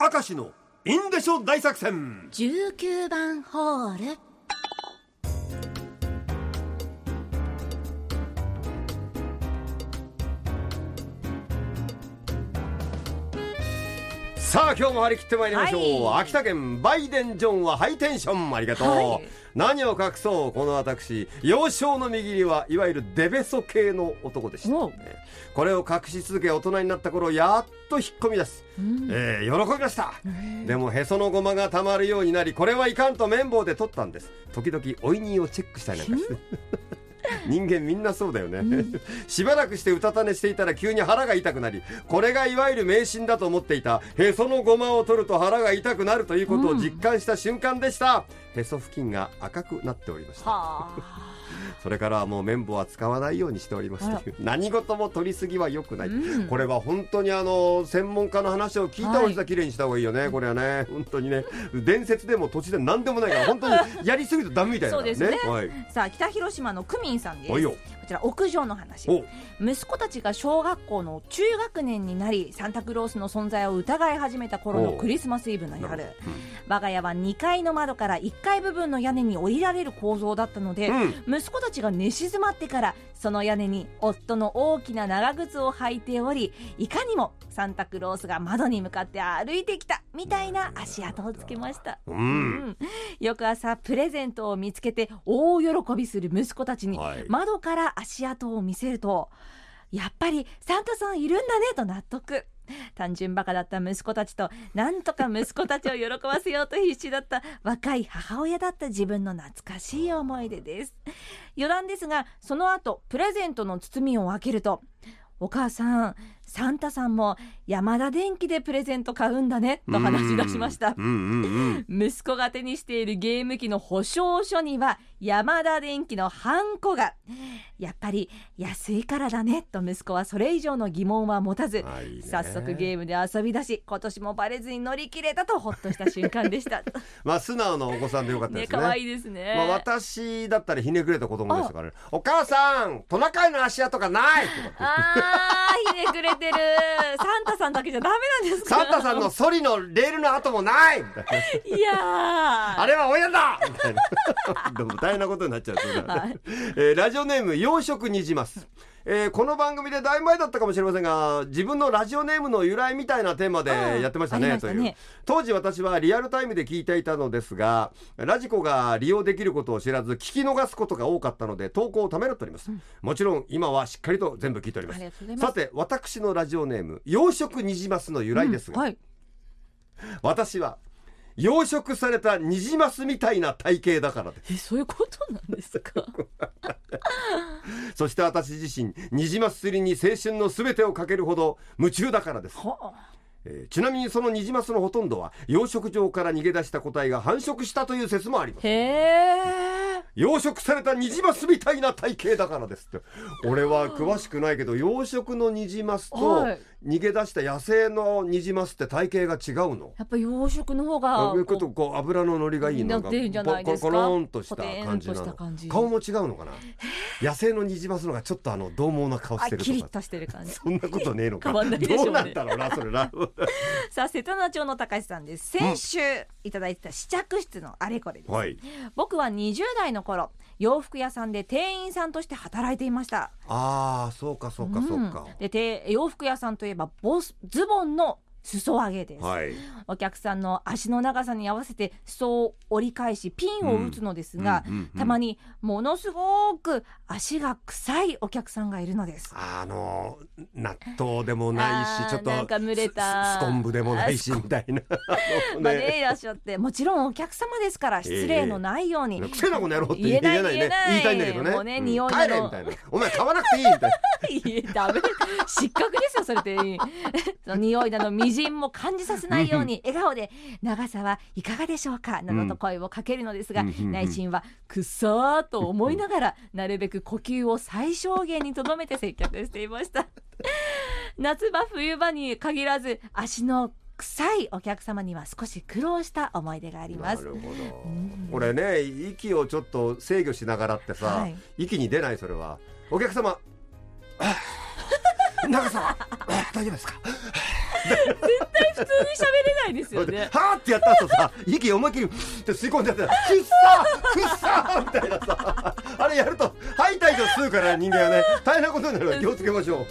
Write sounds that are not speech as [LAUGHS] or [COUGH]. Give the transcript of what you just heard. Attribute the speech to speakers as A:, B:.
A: 明石のインデショ大作戦。
B: 19番ホール。
A: さあ今日も張り切ってまいりましょう、
B: はい。
A: 秋田県バイデンジョンはハイテンション。ありがとう、
B: はい。
A: 何を隠そうこの私。幼少の右利はいわゆるデベソ系の男でした、ね。これを隠し続け大人になった頃やっと引っ込み出す、
B: うん。
A: えー喜びました、でもへそのごまがたまるようになりこれはいかんと綿棒で取ったんです。時々おいにをチェックしたりなんかして人間みんなそうだよね、[LAUGHS] しばらくしてうたた寝していたら急に腹が痛くなりこれがいわゆる迷信だと思っていた。へそのごまを取ると腹が痛くなるということを実感した瞬間でした、へそ付近が赤くなっておりました。
B: はあ。[LAUGHS]
A: それからはもう綿棒は使わないようにしておりますという。何事も取りすぎは良くない、
B: うん。
A: これは本当にあの専門家の話を聞いたおじさきれいにした方がいいよね、これはね。本当にね。伝説でも土地で何でもないから本当にやりすぎるとダメみたいだからね。
B: そうですね。
A: はい、
B: さあ北広島のクミンさんですちら屋上の話。
A: お。
B: 息子たちが小学校の中学年になりサンタクロースの存在を疑い始めた頃の
A: お。
B: クリスマスイブの
A: なる
B: 夜我が家は2階の窓から1階部分の屋根に降りられる構造だったので、
A: うん。
B: 息子たちが寝静まってからその屋根に夫の大きな長靴を履いておりいかにもサンタクロースが窓に向かって歩いてきたみたいな足跡をつけました、
A: うん、
B: うん。翌朝プレゼントを見つけて大喜びする息子たちに
A: はい。
B: 窓から足跡を見せるとやっぱりサンタさんいるんだねと納得。単純バカだった息子たちとなんとか息子たちを喜ばせようと必死だった若い母親だった自分の懐かしい思い出です。余談ですがその後プレゼントの包みを開けるとお母さんサンタさんも山田電機でプレゼント買うんだねと話し出しました。息子が手にしているゲーム機の保証書には山田電機のハンコが。やっぱり安いからだねと息子はそれ以上の疑問は持たず。早速ゲームで遊び出し今年もバレずに乗り切れたとほっとした瞬間でした。[LAUGHS]
A: まあ素直なお子さんでよかったですね。
B: ね可愛いですね、
A: まあ、私だったらひねくれた子供でしたからね「お母さんトナカイの足跡がない!」とか
B: あーひねくれてるサンタさんだけじゃダメなんですか？
A: サンタさんのソリのレールの跡もない!」みたい
B: やー
A: あれは親だみたいな。[LAUGHS] でも大変なことになっちゃうそれは
B: はい
A: えーラジオネーム、養殖にじます。えーこの番組でだいぶ前だったかもしれませんが自分のラジオネームの由来みたいなテーマでやってました
B: ああり
A: ね。という。当時私はリアルタイムで聞いていたのですがラジコが利用できることを知らず聞き逃すことが多かったので投稿をためらっております、もちろん今はしっかりと全部聞いておりま
B: あ
A: す。さて私のラジオネーム養殖にじますの由来ですが、
B: うんはい。
A: 私は養殖されたニジマスみたいな体型だからです。
B: えそういうことなんですか？[LAUGHS] [LAUGHS]
A: そして私自身ニジマス釣りに青春の全てをかけるほど夢中だからです、
B: はあ
A: えーちなみにそのニジマスのほとんどは養殖場から逃げ出した個体が繁殖したという説もあります。
B: へえ。
A: 養殖されたニジマスみたいな体型だからですって。俺は詳しくないけど養殖のニジマスと
B: はい
A: 逃げ出した野生のニジマスって体型が違うの？
B: やっぱ養殖の方が
A: あこうことこう油の乗りがいいの
B: なってるんじゃないですか？
A: コロンとした感じなの？顔も違うのかな？野生のニジマスのがちょっとあの獰猛な顔し
B: あ
A: てるとか。
B: キリッとしてる感じ。
A: そんなことねえのか？
B: 変わんないでしょうね。
A: どうなんだろうなそれな
B: さあ瀬戸内町の高橋さんです。先週いただいた試着室のあれこれです、
A: はい。
B: 僕は20代の頃洋服屋さんで店員さんとして働いていました。
A: ああそうかそうかそうか、
B: ん。でて洋服屋さんといえばボスズボンの裾上げです、
A: はい。
B: お客さんの足の長さに合わせて裾を折り返しピンを打つのですが、
A: うんうんうんうん。
B: たまにものすごく足が臭いお客さんがいるのです。
A: あの納豆でもないしちょっと
B: なんか蒸れた。
A: ススコンブでもないしみたいなあの
B: まあねいらっしゃってもちろんお客様ですから失礼のないように、
A: くせえなこの野郎って
B: 言えない
A: ね
B: 言えない
A: たいんだけどね
B: もうね
A: ん
B: 匂いの
A: 帰れみたいなお前買わなくていいみたいない
B: やダメ失格ですよそれってその匂いなどみじんも感じさせないように笑顔で「長さはいかがでしょうか?」などと声をかけるのですが、内心は「くっさー」と思いながらなるべく呼吸を最小限にとどめて接客していました。[LAUGHS] 夏場冬場に限らず足の臭いお客様には少し苦労した思い出があります。
A: なるほど。
B: ん。
A: これね息をちょっと制御しながらってさ、
B: はい。
A: 息に出ないそれは。お客様。あ [LAUGHS] 長さは。あ大丈夫ですか
B: 絶対普通に喋れないですよね。[LAUGHS]
A: はーってやった後さ息思いっきりって吸い込んでやってくっさくっさみたいなさあれやると吐いた以上吸うから人間はね大変なことになるから気をつけましょう。